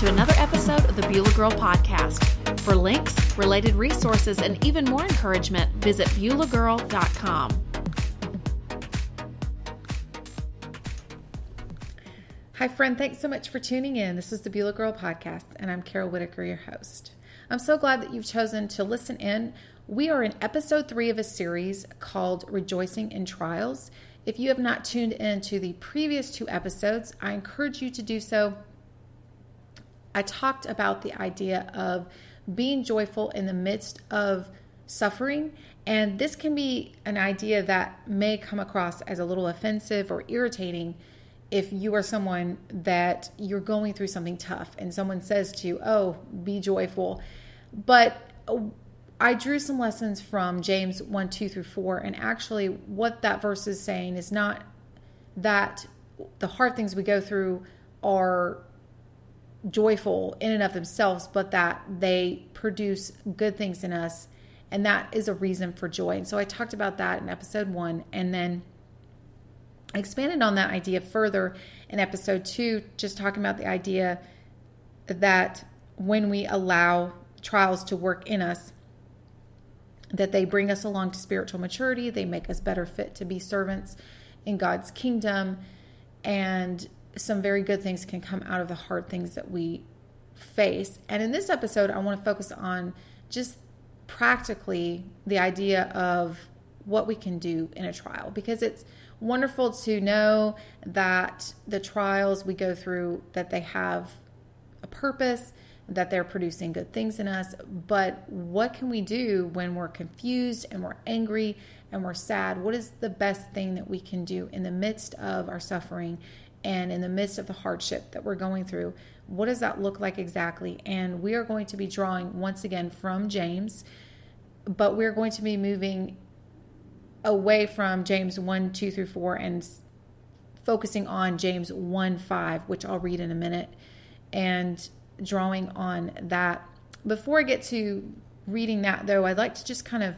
to another episode of the Beulah Girl Podcast. For links, related resources, and even more encouragement, visit BeulahGirl.com. Hi, friend. Thanks so much for tuning in. This is the Beulah Girl Podcast, and I'm Carol Whitaker, your host. I'm so glad that you've chosen to listen in. We are in episode three of a series called Rejoicing in Trials. If you have not tuned in to the previous two episodes, I encourage you to do so. I talked about the idea of being joyful in the midst of suffering. And this can be an idea that may come across as a little offensive or irritating if you are someone that you're going through something tough and someone says to you, Oh, be joyful. But uh, I drew some lessons from James 1 2 through 4. And actually, what that verse is saying is not that the hard things we go through are joyful in and of themselves, but that they produce good things in us. And that is a reason for joy. And so I talked about that in episode one. And then I expanded on that idea further in episode two, just talking about the idea that when we allow trials to work in us, that they bring us along to spiritual maturity, they make us better fit to be servants in God's kingdom, and some very good things can come out of the hard things that we face. And in this episode, I want to focus on just practically the idea of what we can do in a trial. Because it's wonderful to know that the trials we go through that they have a purpose that they're producing good things in us. But what can we do when we're confused and we're angry and we're sad? What is the best thing that we can do in the midst of our suffering and in the midst of the hardship that we're going through what does that look like exactly and we are going to be drawing once again from james but we're going to be moving away from James 1 2 through 4 and focusing on James 1 5, which I'll read in a minute, and drawing on that. Before I get to reading that, though, I'd like to just kind of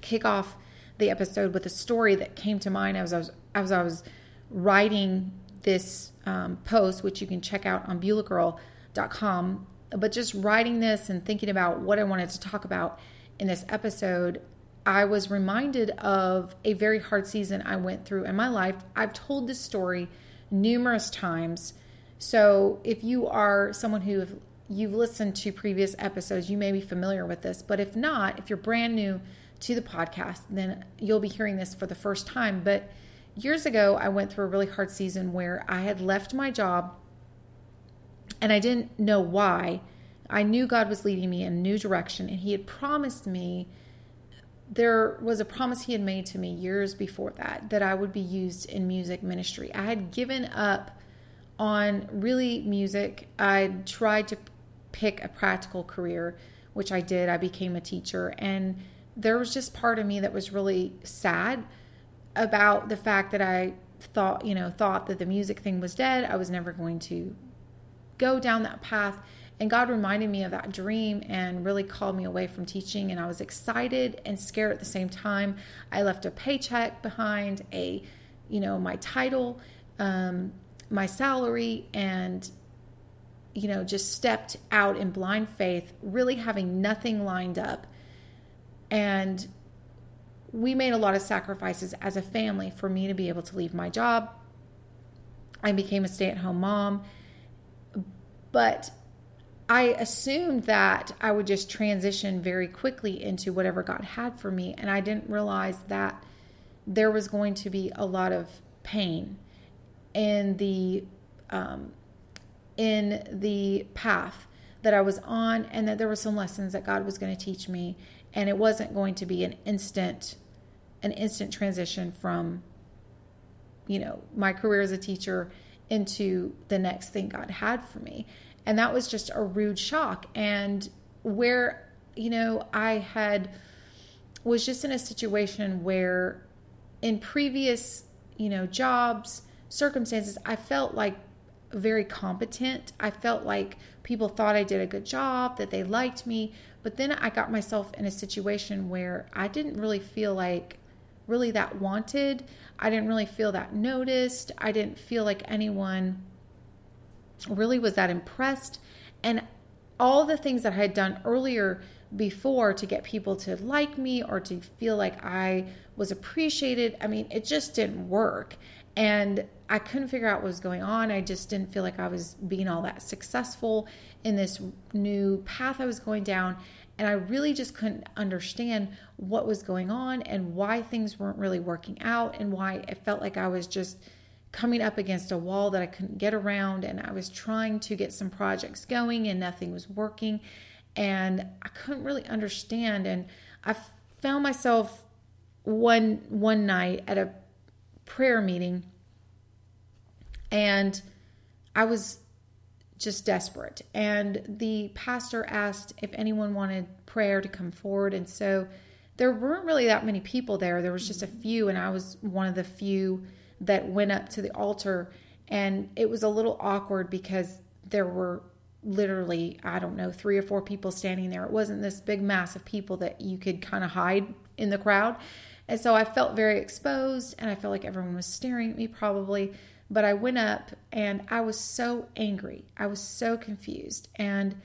kick off the episode with a story that came to mind as I was, as I was writing this um, post, which you can check out on BeulahGirl.com. But just writing this and thinking about what I wanted to talk about in this episode, I was reminded of a very hard season I went through in my life. I've told this story numerous times. So if you are someone who you've listened to previous episodes, you may be familiar with this. But if not, if you're brand new to the podcast, then you'll be hearing this for the first time. But years ago, I went through a really hard season where I had left my job and I didn't know why. I knew God was leading me in a new direction and He had promised me there was a promise he had made to me years before that that I would be used in music ministry. I had given up on really music. I tried to pick a practical career, which I did. I became a teacher and there was just part of me that was really sad about the fact that I thought, you know, thought that the music thing was dead. I was never going to go down that path. And God reminded me of that dream and really called me away from teaching. And I was excited and scared at the same time. I left a paycheck behind, a, you know, my title, um, my salary, and, you know, just stepped out in blind faith, really having nothing lined up. And we made a lot of sacrifices as a family for me to be able to leave my job. I became a stay at home mom. But I assumed that I would just transition very quickly into whatever God had for me. And I didn't realize that there was going to be a lot of pain in the um, in the path that I was on, and that there were some lessons that God was going to teach me, and it wasn't going to be an instant an instant transition from you know my career as a teacher into the next thing God had for me. And that was just a rude shock. And where, you know, I had was just in a situation where in previous, you know, jobs, circumstances, I felt like very competent. I felt like people thought I did a good job, that they liked me. But then I got myself in a situation where I didn't really feel like really that wanted. I didn't really feel that noticed. I didn't feel like anyone really was that impressed. And all the things that I had done earlier before to get people to like me or to feel like I was appreciated, I mean, it just didn't work. And I couldn't figure out what was going on. I just didn't feel like I was being all that successful in this new path I was going down. And I really just couldn't understand what was going on and why things weren't really working out and why it felt like I was just coming up against a wall that I couldn't get around. And I was trying to get some projects going and nothing was working. And I couldn't really understand. And I found myself one one night at a prayer meeting and I was just desperate. And the pastor asked if anyone wanted prayer to come forward. And so there weren't really that many people there. There was just a few, and I was one of the few that went up to the altar. And it was a little awkward because there were literally, I don't know, three or four people standing there. It wasn't this big mass of people that you could kind of hide in the crowd. And so I felt very exposed, and I felt like everyone was staring at me probably. But I went up and I was so angry. I was so confused. And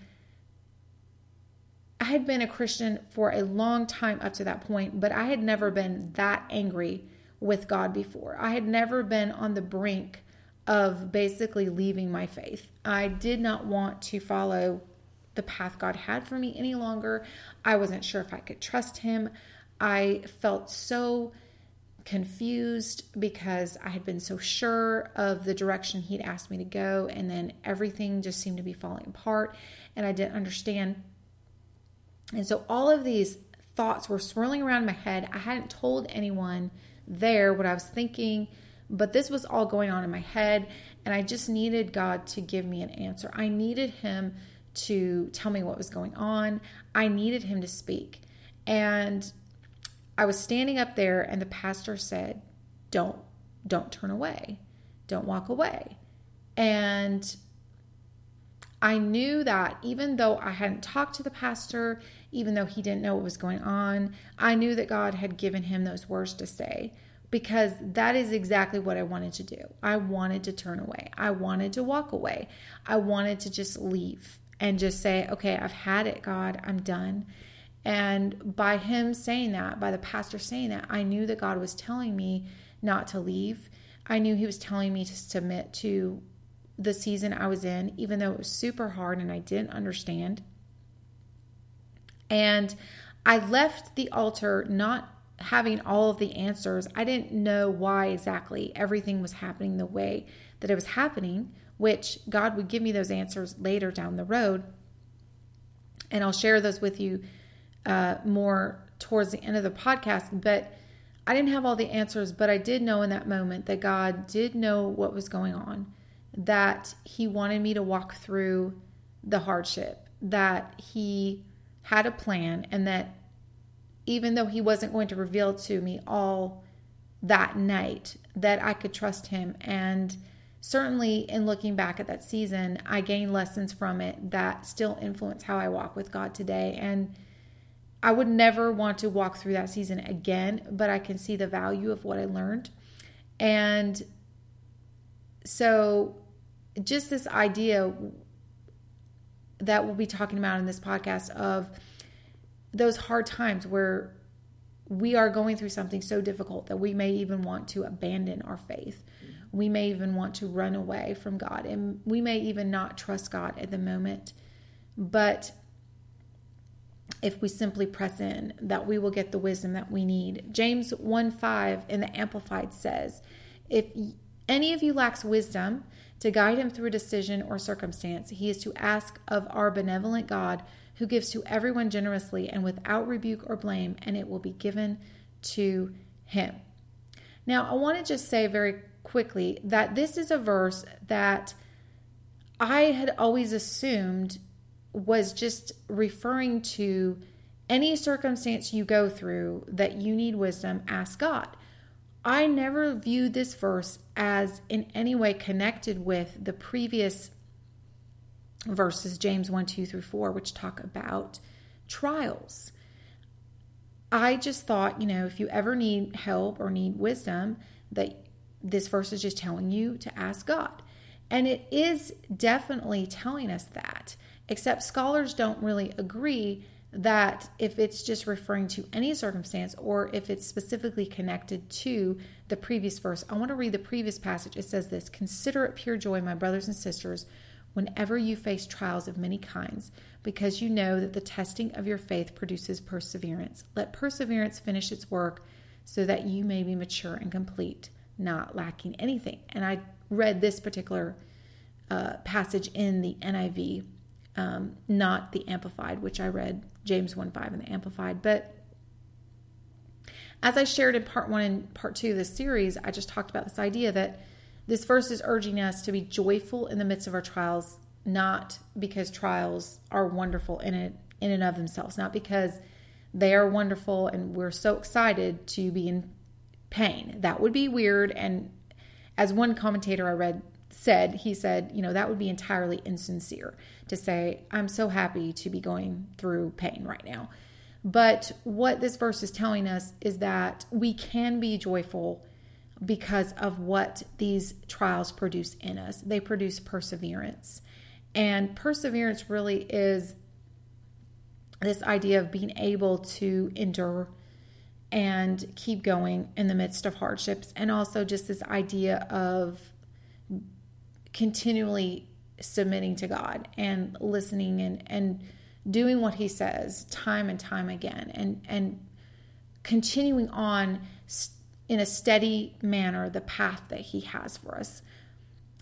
I had been a Christian for a long time up to that point, but I had never been that angry with God before. I had never been on the brink of basically leaving my faith. I did not want to follow the path God had for me any longer. I wasn't sure if I could trust Him. I felt so confused because I had been so sure of the direction he'd asked me to go, and then everything just seemed to be falling apart, and I didn't understand. And so all of these thoughts were swirling around my head. I hadn't told anyone there what I was thinking, but this was all going on in my head, and I just needed God to give me an answer. I needed Him to tell me what was going on, I needed Him to speak. And I was standing up there and the pastor said, "Don't don't turn away. Don't walk away." And I knew that even though I hadn't talked to the pastor, even though he didn't know what was going on, I knew that God had given him those words to say because that is exactly what I wanted to do. I wanted to turn away. I wanted to walk away. I wanted to just leave and just say, okay, I've had it, God, I'm done. And by him saying that, by the pastor saying that, I knew that God was telling me not to leave. I knew he was telling me to submit to the season I was in, even though it was super hard and I didn't understand. And I left the altar not having all of the answers. I didn't know why exactly everything was happening the way that it was happening, which God would give me those answers later down the road. And I'll share those with you uh, more towards the end of the podcast. But I didn't have all the answers, but I did know in that moment that God did know what was going on, that He wanted me to walk through the hardship, that He had a plan, and that even though He wasn't going to reveal to me all that night, that I could trust Him. And certainly in looking back at that season, I gained lessons from it that still influence how I walk with God today. And I would never want to walk through that season again, but I can see the value of what I learned. And so, just this idea that we'll be talking about in this podcast of those hard times where we are going through something so difficult that we may even want to abandon our faith. We may even want to run away from God, and we may even not trust God at the moment. But if we simply press in, that we will get the wisdom that we need. James 1 5 in the Amplified says, If any of you lacks wisdom to guide him through a decision or circumstance, he is to ask of our benevolent God, who gives to everyone generously and without rebuke or blame, and it will be given to him. Now, I want to just say very quickly that this is a verse that I had always assumed was just referring to any circumstance you go through that you need wisdom, ask God. I never viewed this verse as in any way connected with the previous verses, James 1 2 through 4, which talk about trials. I just thought, you know, if you ever need help or need wisdom, that this verse is just telling you to ask God. And it is definitely telling us that, except scholars don't really agree that if it's just referring to any circumstance or if it's specifically connected to the previous verse. I want to read the previous passage. It says this Consider it pure joy, my brothers and sisters, whenever you face trials of many kinds, because you know that the testing of your faith produces perseverance. Let perseverance finish its work so that you may be mature and complete, not lacking anything. And I read this particular uh, passage in the NIV, um, not the Amplified, which I read James 1 5 in the Amplified. But as I shared in part one and part two of this series, I just talked about this idea that this verse is urging us to be joyful in the midst of our trials, not because trials are wonderful in it in and of themselves, not because they are wonderful and we're so excited to be in pain. That would be weird. And as one commentator I read said, he said, you know, that would be entirely insincere to say, I'm so happy to be going through pain right now. But what this verse is telling us is that we can be joyful because of what these trials produce in us. They produce perseverance. And perseverance really is this idea of being able to endure and keep going in the midst of hardships, and also just this idea of continually submitting to God and listening and, and doing what He says time and time again, and, and continuing on in a steady manner the path that He has for us.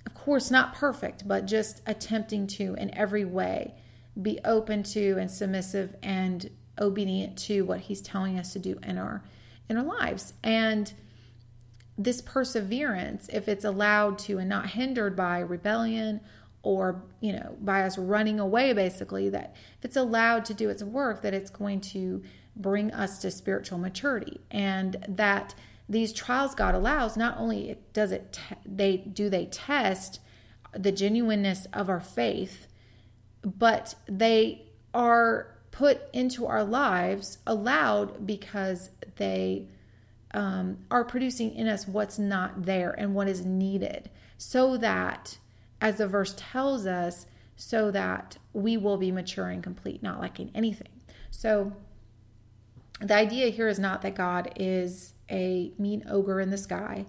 Of course, not perfect, but just attempting to, in every way, be open to and submissive and obedient to what he's telling us to do in our in our lives and this perseverance if it's allowed to and not hindered by rebellion or you know by us running away basically that if it's allowed to do its work that it's going to bring us to spiritual maturity. And that these trials God allows not only does it te- they do they test the genuineness of our faith but they are put into our lives allowed because they um, are producing in us what's not there and what is needed so that as the verse tells us so that we will be mature and complete not lacking anything. So the idea here is not that god is a mean ogre in the sky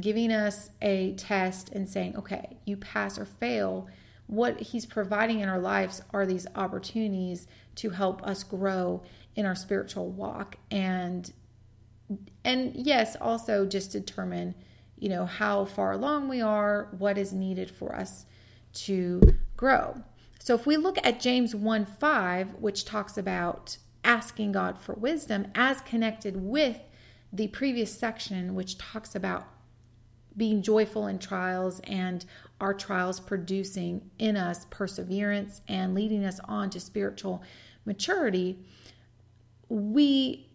giving us a test and saying okay you pass or fail. What he's providing in our lives are these opportunities to help us grow in our spiritual walk and and yes also just determine you know how far along we are what is needed for us to grow. So if we look at james 1 5 which talks about asking god for wisdom as connected with the previous section which talks about being joyful in trials and our trials producing in us perseverance and leading us on to spiritual maturity, we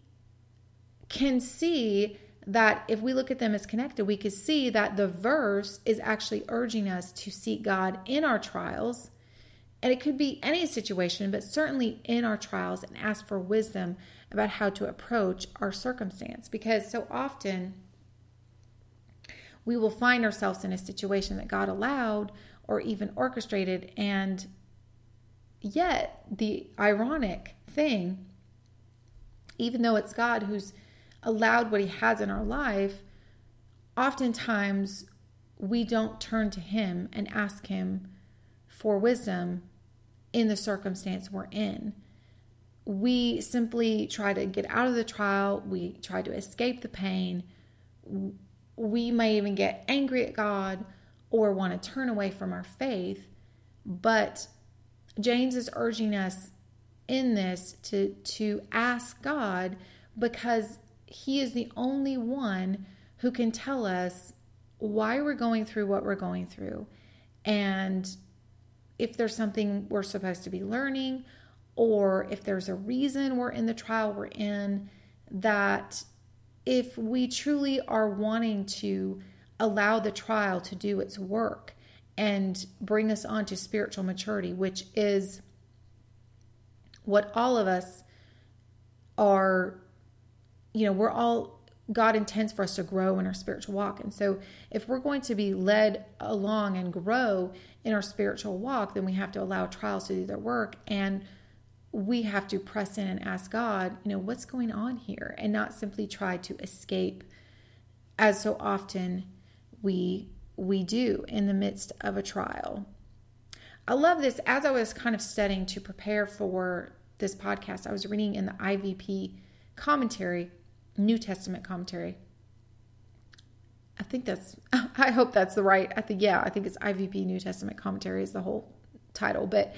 can see that if we look at them as connected, we can see that the verse is actually urging us to seek God in our trials. And it could be any situation, but certainly in our trials, and ask for wisdom about how to approach our circumstance. Because so often, we will find ourselves in a situation that God allowed or even orchestrated. And yet, the ironic thing, even though it's God who's allowed what He has in our life, oftentimes we don't turn to Him and ask Him for wisdom in the circumstance we're in. We simply try to get out of the trial, we try to escape the pain we may even get angry at God or want to turn away from our faith. But James is urging us in this to, to ask God because he is the only one who can tell us why we're going through what we're going through and if there's something we're supposed to be learning or if there's a reason we're in the trial we're in that if we truly are wanting to allow the trial to do its work and bring us on to spiritual maturity, which is what all of us are, you know, we're all God intends for us to grow in our spiritual walk. And so, if we're going to be led along and grow in our spiritual walk, then we have to allow trials to do their work. And we have to press in and ask God, you know, what's going on here? And not simply try to escape as so often we we do in the midst of a trial. I love this as I was kind of studying to prepare for this podcast. I was reading in the IVP commentary, New Testament commentary. I think that's I hope that's the right. I think yeah, I think it's IVP New Testament commentary is the whole title, but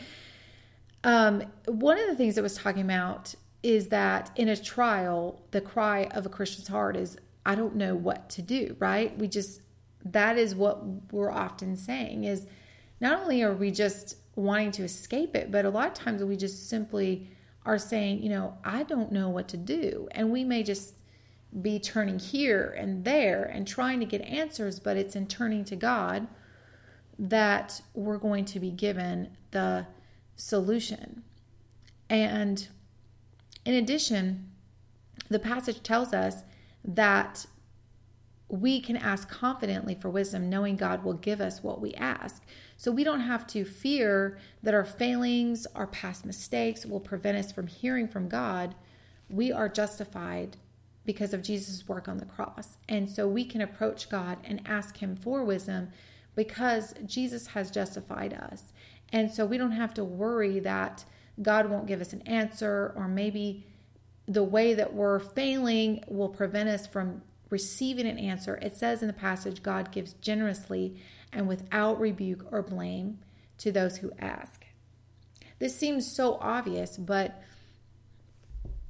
um, one of the things it was talking about is that in a trial, the cry of a Christian's heart is, I don't know what to do, right? We just, that is what we're often saying is not only are we just wanting to escape it, but a lot of times we just simply are saying, you know, I don't know what to do. And we may just be turning here and there and trying to get answers, but it's in turning to God that we're going to be given the solution. And in addition, the passage tells us that we can ask confidently for wisdom, knowing God will give us what we ask. So we don't have to fear that our failings, our past mistakes will prevent us from hearing from God. We are justified because of Jesus' work on the cross. And so we can approach God and ask Him for wisdom because Jesus has justified us. And so we don't have to worry that God won't give us an answer or maybe the way that we're failing will prevent us from receiving an answer. It says in the passage, God gives generously and without rebuke or blame to those who ask. This seems so obvious, but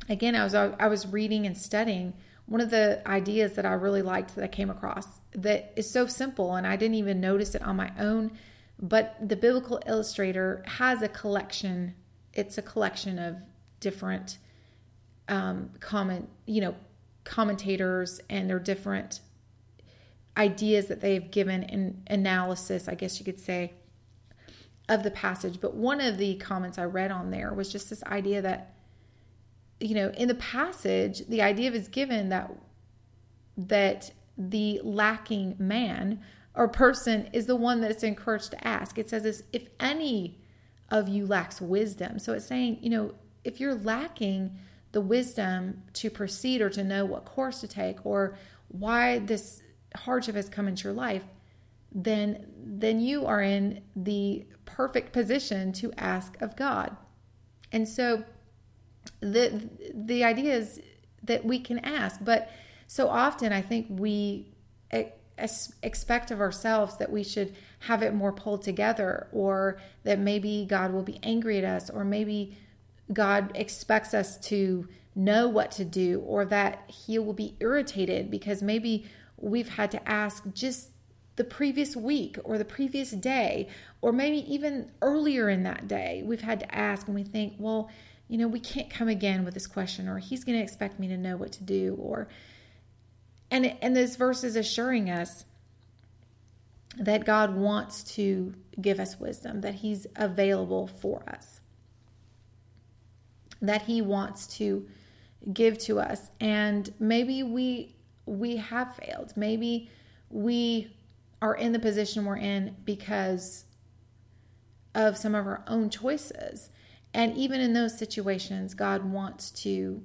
again, I was I was reading and studying. One of the ideas that I really liked that I came across that is so simple and I didn't even notice it on my own but the biblical illustrator has a collection. It's a collection of different um, comment you know commentators and their different ideas that they've given in analysis i guess you could say of the passage. But one of the comments i read on there was just this idea that you know in the passage the idea is given that that the lacking man or person is the one that's encouraged to ask. It says, if any of you lacks wisdom. So it's saying, you know, if you're lacking the wisdom to proceed or to know what course to take or why this hardship has come into your life, then then you are in the perfect position to ask of God. And so the the idea is that we can ask, but so often I think we expect of ourselves that we should have it more pulled together or that maybe God will be angry at us or maybe God expects us to know what to do or that he will be irritated because maybe we've had to ask just the previous week or the previous day or maybe even earlier in that day. We've had to ask and we think well you know we can't come again with this question or he's going to expect me to know what to do or and, and this verse is assuring us that God wants to give us wisdom, that He's available for us, that He wants to give to us. And maybe we we have failed. Maybe we are in the position we're in because of some of our own choices. And even in those situations, God wants to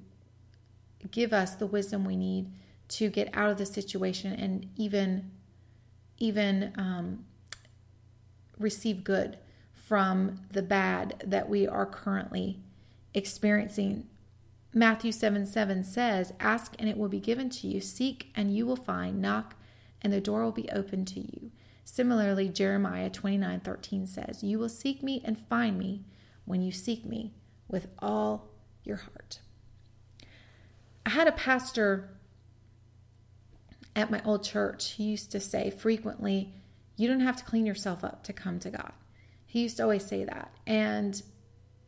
give us the wisdom we need to get out of the situation and even even um, receive good from the bad that we are currently experiencing. Matthew 7 7 says, Ask and it will be given to you, seek and you will find, knock and the door will be open to you. Similarly, Jeremiah 29 13 says, You will seek me and find me when you seek me with all your heart. I had a pastor at my old church, he used to say frequently, You don't have to clean yourself up to come to God. He used to always say that. And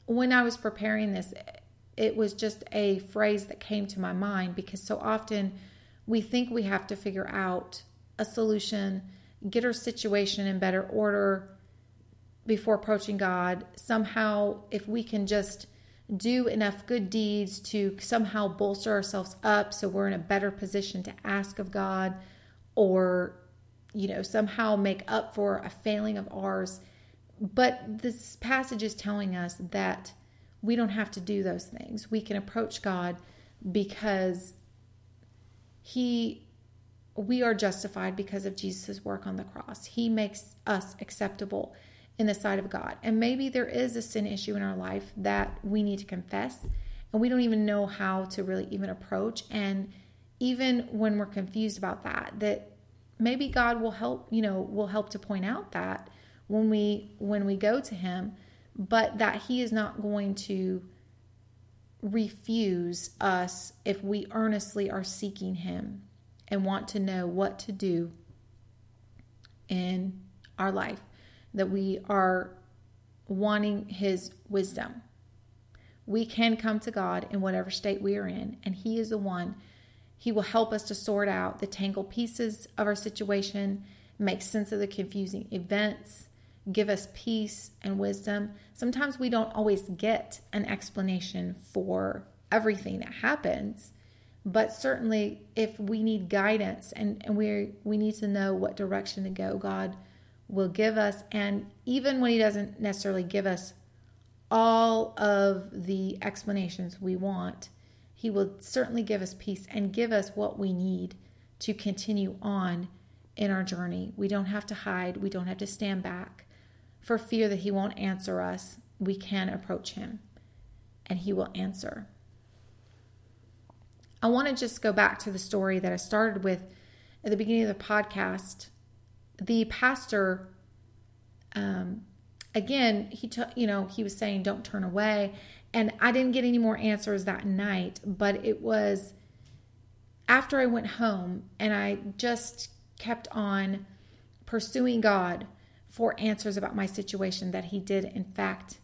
when I was preparing this, it was just a phrase that came to my mind because so often we think we have to figure out a solution, get our situation in better order before approaching God. Somehow, if we can just do enough good deeds to somehow bolster ourselves up so we're in a better position to ask of God or, you know, somehow make up for a failing of ours. But this passage is telling us that we don't have to do those things. We can approach God because He we are justified because of Jesus' work on the cross. He makes us acceptable in the sight of God. And maybe there is a sin issue in our life that we need to confess and we don't even know how to really even approach and even when we're confused about that that maybe God will help, you know, will help to point out that when we when we go to him, but that he is not going to refuse us if we earnestly are seeking him and want to know what to do in our life, that we are wanting His wisdom. We can come to God in whatever state we are in, and He is the one. He will help us to sort out the tangled pieces of our situation, make sense of the confusing events, give us peace and wisdom. Sometimes we don't always get an explanation for everything that happens, but certainly if we need guidance and, and we we need to know what direction to go god will give us and even when he doesn't necessarily give us all of the explanations we want he will certainly give us peace and give us what we need to continue on in our journey. We don't have to hide. We don't have to stand back. For fear that he won't answer us we can approach him and he will answer. I want to just go back to the story that I started with at the beginning of the podcast. The pastor, um, again, he took, you know, he was saying, don't turn away. And I didn't get any more answers that night, but it was after I went home and I just kept on pursuing God for answers about my situation that he did, in fact,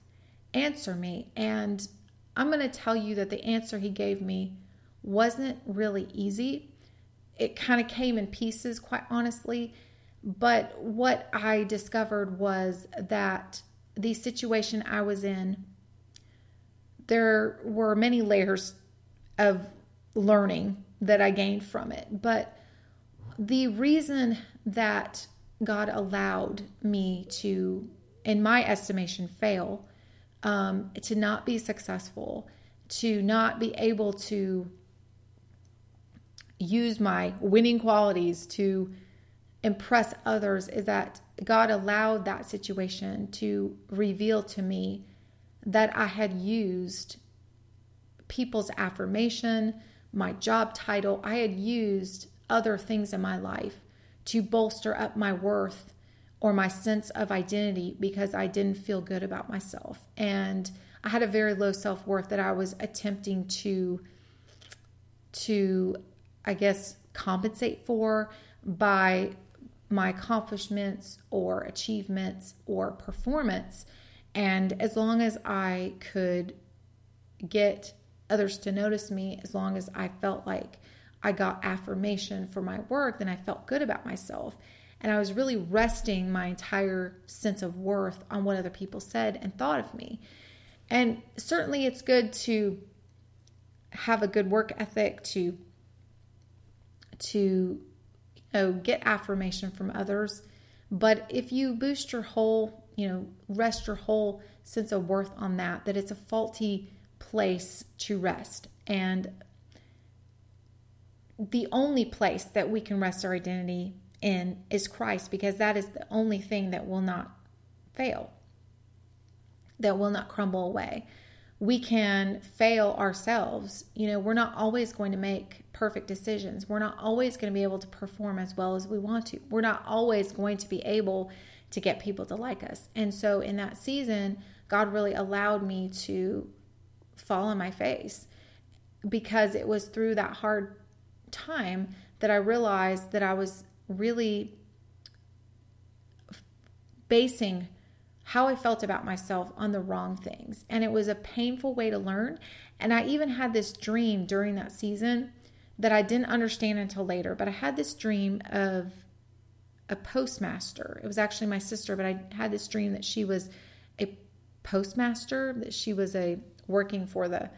answer me. And I'm going to tell you that the answer he gave me wasn't really easy. It kind of came in pieces, quite honestly. But what I discovered was that the situation I was in, there were many layers of learning that I gained from it. But the reason that God allowed me to, in my estimation, fail, um, to not be successful, to not be able to use my winning qualities to impress others is that God allowed that situation to reveal to me that I had used people's affirmation, my job title, I had used other things in my life to bolster up my worth or my sense of identity because I didn't feel good about myself. And I had a very low self-worth that I was attempting to to I guess, compensate for by my accomplishments or achievements or performance. And as long as I could get others to notice me, as long as I felt like I got affirmation for my work, then I felt good about myself. And I was really resting my entire sense of worth on what other people said and thought of me. And certainly it's good to have a good work ethic, to to know get affirmation from others. But if you boost your whole you know rest your whole sense of worth on that that it's a faulty place to rest. And the only place that we can rest our identity in is Christ because that is the only thing that will not fail that will not crumble away we can fail ourselves. You know, we're not always going to make perfect decisions. We're not always going to be able to perform as well as we want to. We're not always going to be able to get people to like us. And so in that season, God really allowed me to fall on my face because it was through that hard time that I realized that I was really basing how I felt about myself on the wrong things. And it was a painful way to learn. And I even had this dream during that season that I didn't understand until later. But I had this dream of a postmaster. It was actually my sister, but I had this dream that she was a postmaster, that she was a working for the,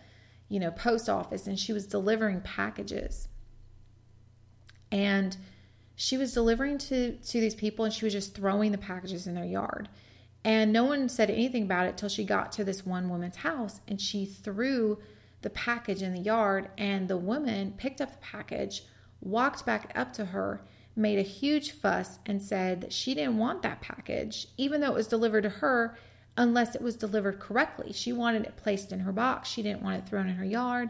you know, post office and she was delivering packages. And she was delivering to to these people and she was just throwing the packages in their yard. And no one said anything about it till she got to this one woman's house and she threw the package in the yard and the woman picked up the package, walked back up to her, made a huge fuss and said that she didn't want that package even though it was delivered to her unless it was delivered correctly. She wanted it placed in her box. She didn't want it thrown in her yard.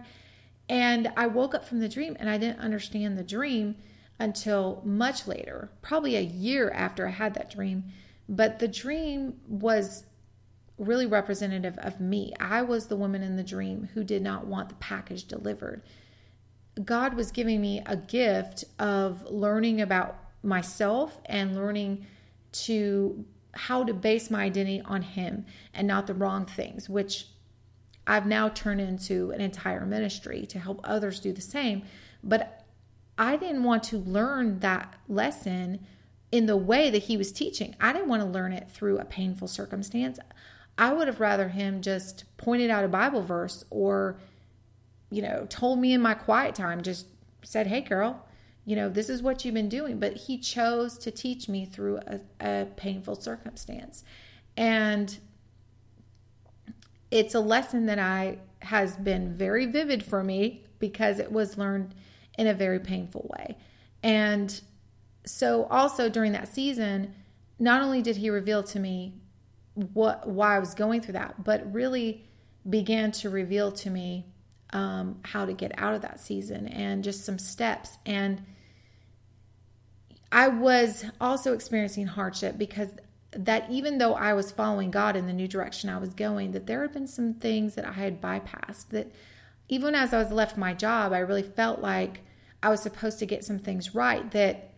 And I woke up from the dream and I didn't understand the dream until much later, probably a year after I had that dream. But the dream was really representative of me. I was the woman in the dream who did not want the package delivered. God was giving me a gift of learning about myself and learning to how to base my identity on him and not the wrong things, which I've now turned into an entire ministry to help others do the same. But I didn't want to learn that lesson in the way that he was teaching. I didn't want to learn it through a painful circumstance. I would have rather him just pointed out a Bible verse or, you know, told me in my quiet time, just said, hey, girl, you know, this is what you've been doing. But he chose to teach me through a, a painful circumstance. And it's a lesson that I has been very vivid for me because it was learned in a very painful way. And so also during that season, not only did he reveal to me what why I was going through that, but really began to reveal to me um, how to get out of that season and just some steps. And I was also experiencing hardship because that even though I was following God in the new direction I was going, that there had been some things that I had bypassed. That even as I was left my job, I really felt like I was supposed to get some things right that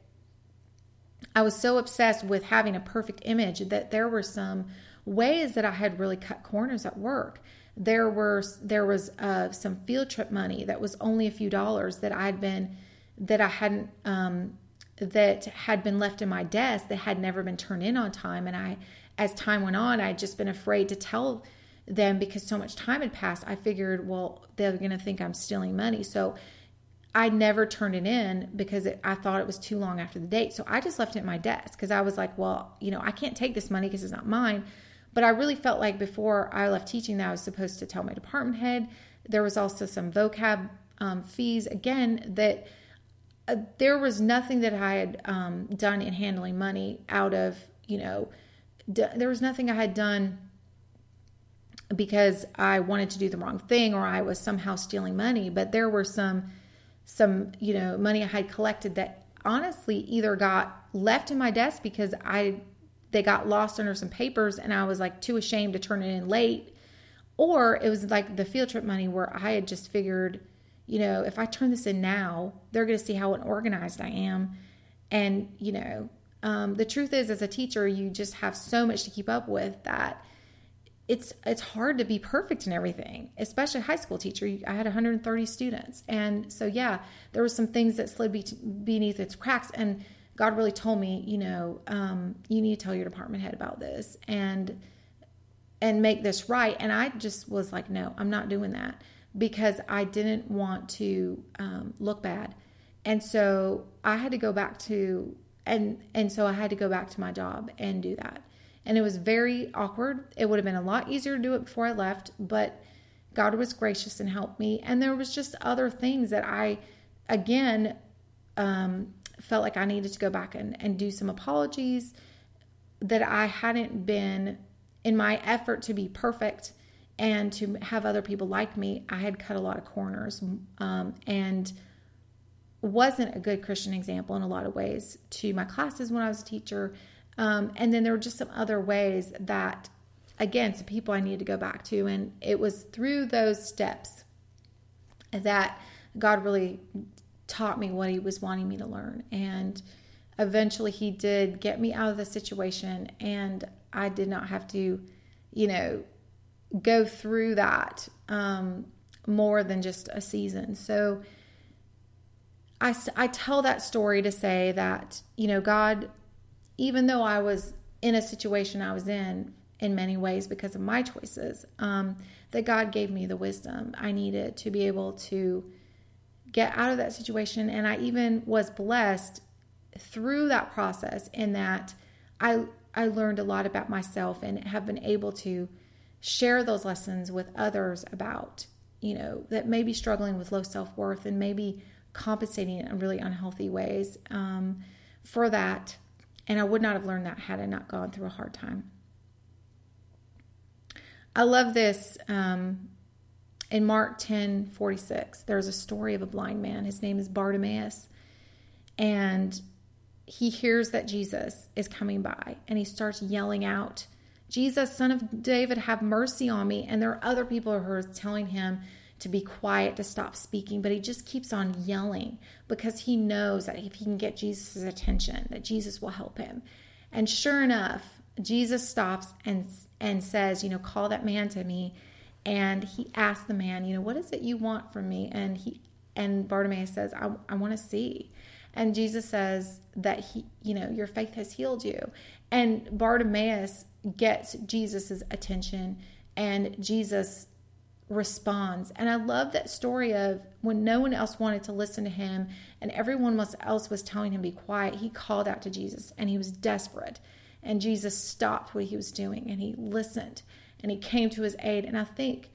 I was so obsessed with having a perfect image that there were some ways that I had really cut corners at work. There were there was uh, some field trip money that was only a few dollars that I'd been that I hadn't um, that had been left in my desk that had never been turned in on time, and I as time went on, I'd just been afraid to tell them because so much time had passed. I figured, well, they're going to think I'm stealing money, so I never turned it in because it, I thought it was too long after the date. So I just left it at my desk because I was like, well, you know, I can't take this money because it's not mine. But I really felt like before I left teaching that I was supposed to tell my department head. There was also some vocab um, fees, again, that uh, there was nothing that I had um, done in handling money out of, you know, d- there was nothing I had done because I wanted to do the wrong thing or I was somehow stealing money. But there were some some, you know, money I had collected that honestly either got left in my desk because I they got lost under some papers and I was like too ashamed to turn it in late or it was like the field trip money where I had just figured, you know, if I turn this in now, they're going to see how unorganized I am. And, you know, um, the truth is as a teacher you just have so much to keep up with that it's it's hard to be perfect in everything, especially a high school teacher. I had 130 students, and so yeah, there were some things that slid beneath its cracks, and God really told me, you know, um, you need to tell your department head about this and and make this right. And I just was like, no, I'm not doing that because I didn't want to um, look bad, and so I had to go back to and and so I had to go back to my job and do that and it was very awkward. It would have been a lot easier to do it before I left, but God was gracious and helped me. And there was just other things that I, again, um, felt like I needed to go back and, and do some apologies that I hadn't been in my effort to be perfect and to have other people like me. I had cut a lot of corners um, and wasn't a good Christian example in a lot of ways to my classes when I was a teacher um, and then there were just some other ways that, again, some people I needed to go back to. And it was through those steps that God really taught me what He was wanting me to learn. And eventually, He did get me out of the situation, and I did not have to, you know, go through that um, more than just a season. So, I, I tell that story to say that, you know, God even though I was in a situation I was in in many ways because of my choices. Um, that God gave me the wisdom I needed to be able to get out of that situation. And I even was blessed through that process in that I I learned a lot about myself and have been able to share those lessons with others about, you know, that may be struggling with low self worth and maybe compensating in really unhealthy ways um, for that. And I would not have learned that had I not gone through a hard time. I love this. Um, in Mark 10 46, there's a story of a blind man. His name is Bartimaeus. And he hears that Jesus is coming by and he starts yelling out, Jesus, son of David, have mercy on me. And there are other people who are telling him to be quiet, to stop speaking, but he just keeps on yelling because he knows that if he can get Jesus' attention, that Jesus will help him. And sure enough, Jesus stops and and says, you know, call that man to me. And he asks the man, you know, what is it you want from me? And he and Bartimaeus says, I, I want to see. And Jesus says that he, you know, your faith has healed you. And Bartimaeus gets Jesus's attention and Jesus responds. And I love that story of when no one else wanted to listen to him and everyone else was telling him be quiet, he called out to Jesus and he was desperate. And Jesus stopped what he was doing and he listened and he came to his aid. And I think,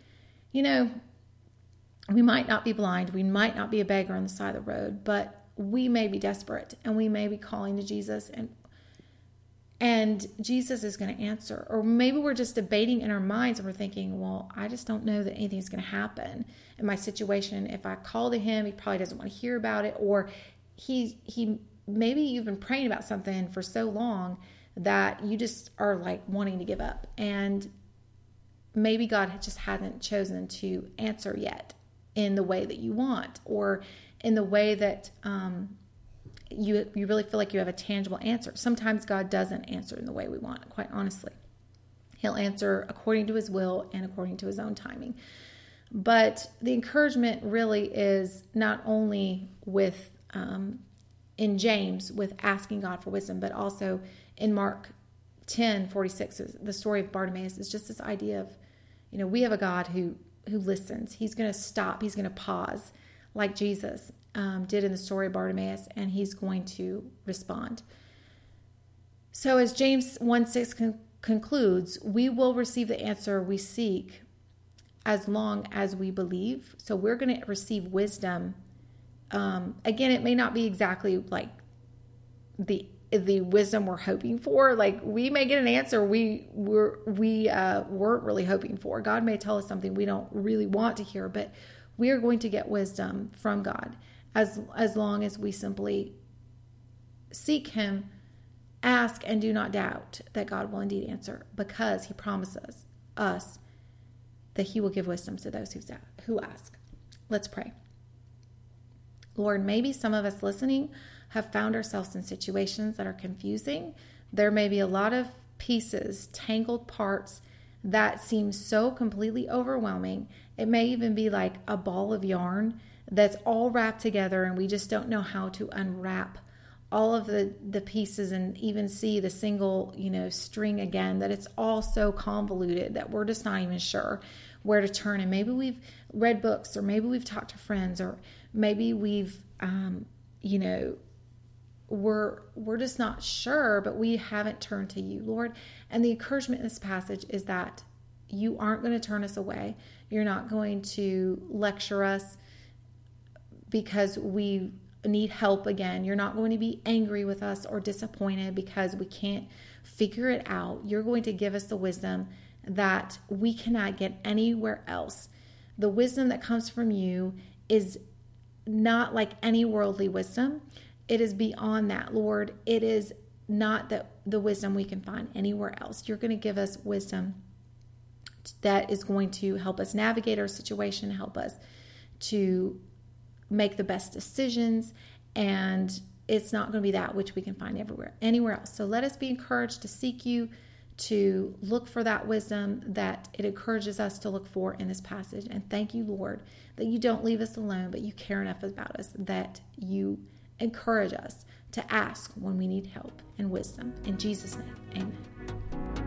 you know, we might not be blind, we might not be a beggar on the side of the road, but we may be desperate and we may be calling to Jesus and and Jesus is going to answer. Or maybe we're just debating in our minds and we're thinking, well, I just don't know that anything's going to happen in my situation. If I call to him, he probably doesn't want to hear about it. Or he he maybe you've been praying about something for so long that you just are like wanting to give up. And maybe God just hasn't chosen to answer yet in the way that you want or in the way that um, you you really feel like you have a tangible answer. Sometimes God doesn't answer in the way we want, quite honestly. He'll answer according to his will and according to his own timing. But the encouragement really is not only with um, in James with asking God for wisdom, but also in Mark 10 46, the story of Bartimaeus is just this idea of, you know, we have a God who who listens. He's going to stop. He's going to pause, like Jesus um, did in the story of Bartimaeus, and he's going to respond. So, as James 1 6 con- concludes, we will receive the answer we seek as long as we believe. So, we're going to receive wisdom. Um, again, it may not be exactly like the the wisdom we're hoping for. Like we may get an answer we we're, we uh, weren't really hoping for. God may tell us something we don't really want to hear, but we are going to get wisdom from God as as long as we simply seek Him, ask, and do not doubt that God will indeed answer, because He promises us that He will give wisdom to those who ask. Let's pray. Lord, maybe some of us listening have found ourselves in situations that are confusing. There may be a lot of pieces, tangled parts that seem so completely overwhelming. It may even be like a ball of yarn that's all wrapped together and we just don't know how to unwrap all of the the pieces and even see the single you know string again that it's all so convoluted that we're just not even sure where to turn. And maybe we've read books or maybe we've talked to friends or maybe we've um, you know we're we're just not sure but we haven't turned to you lord. And the encouragement in this passage is that you aren't going to turn us away. You're not going to lecture us because we need help again you're not going to be angry with us or disappointed because we can't figure it out you're going to give us the wisdom that we cannot get anywhere else the wisdom that comes from you is not like any worldly wisdom it is beyond that, Lord. It is not that the wisdom we can find anywhere else. You're going to give us wisdom that is going to help us navigate our situation, help us to make the best decisions, and it's not going to be that which we can find everywhere, anywhere else. So let us be encouraged to seek you, to look for that wisdom that it encourages us to look for in this passage. And thank you, Lord, that you don't leave us alone, but you care enough about us that you encourage us to ask when we need help and wisdom. In Jesus' name, amen.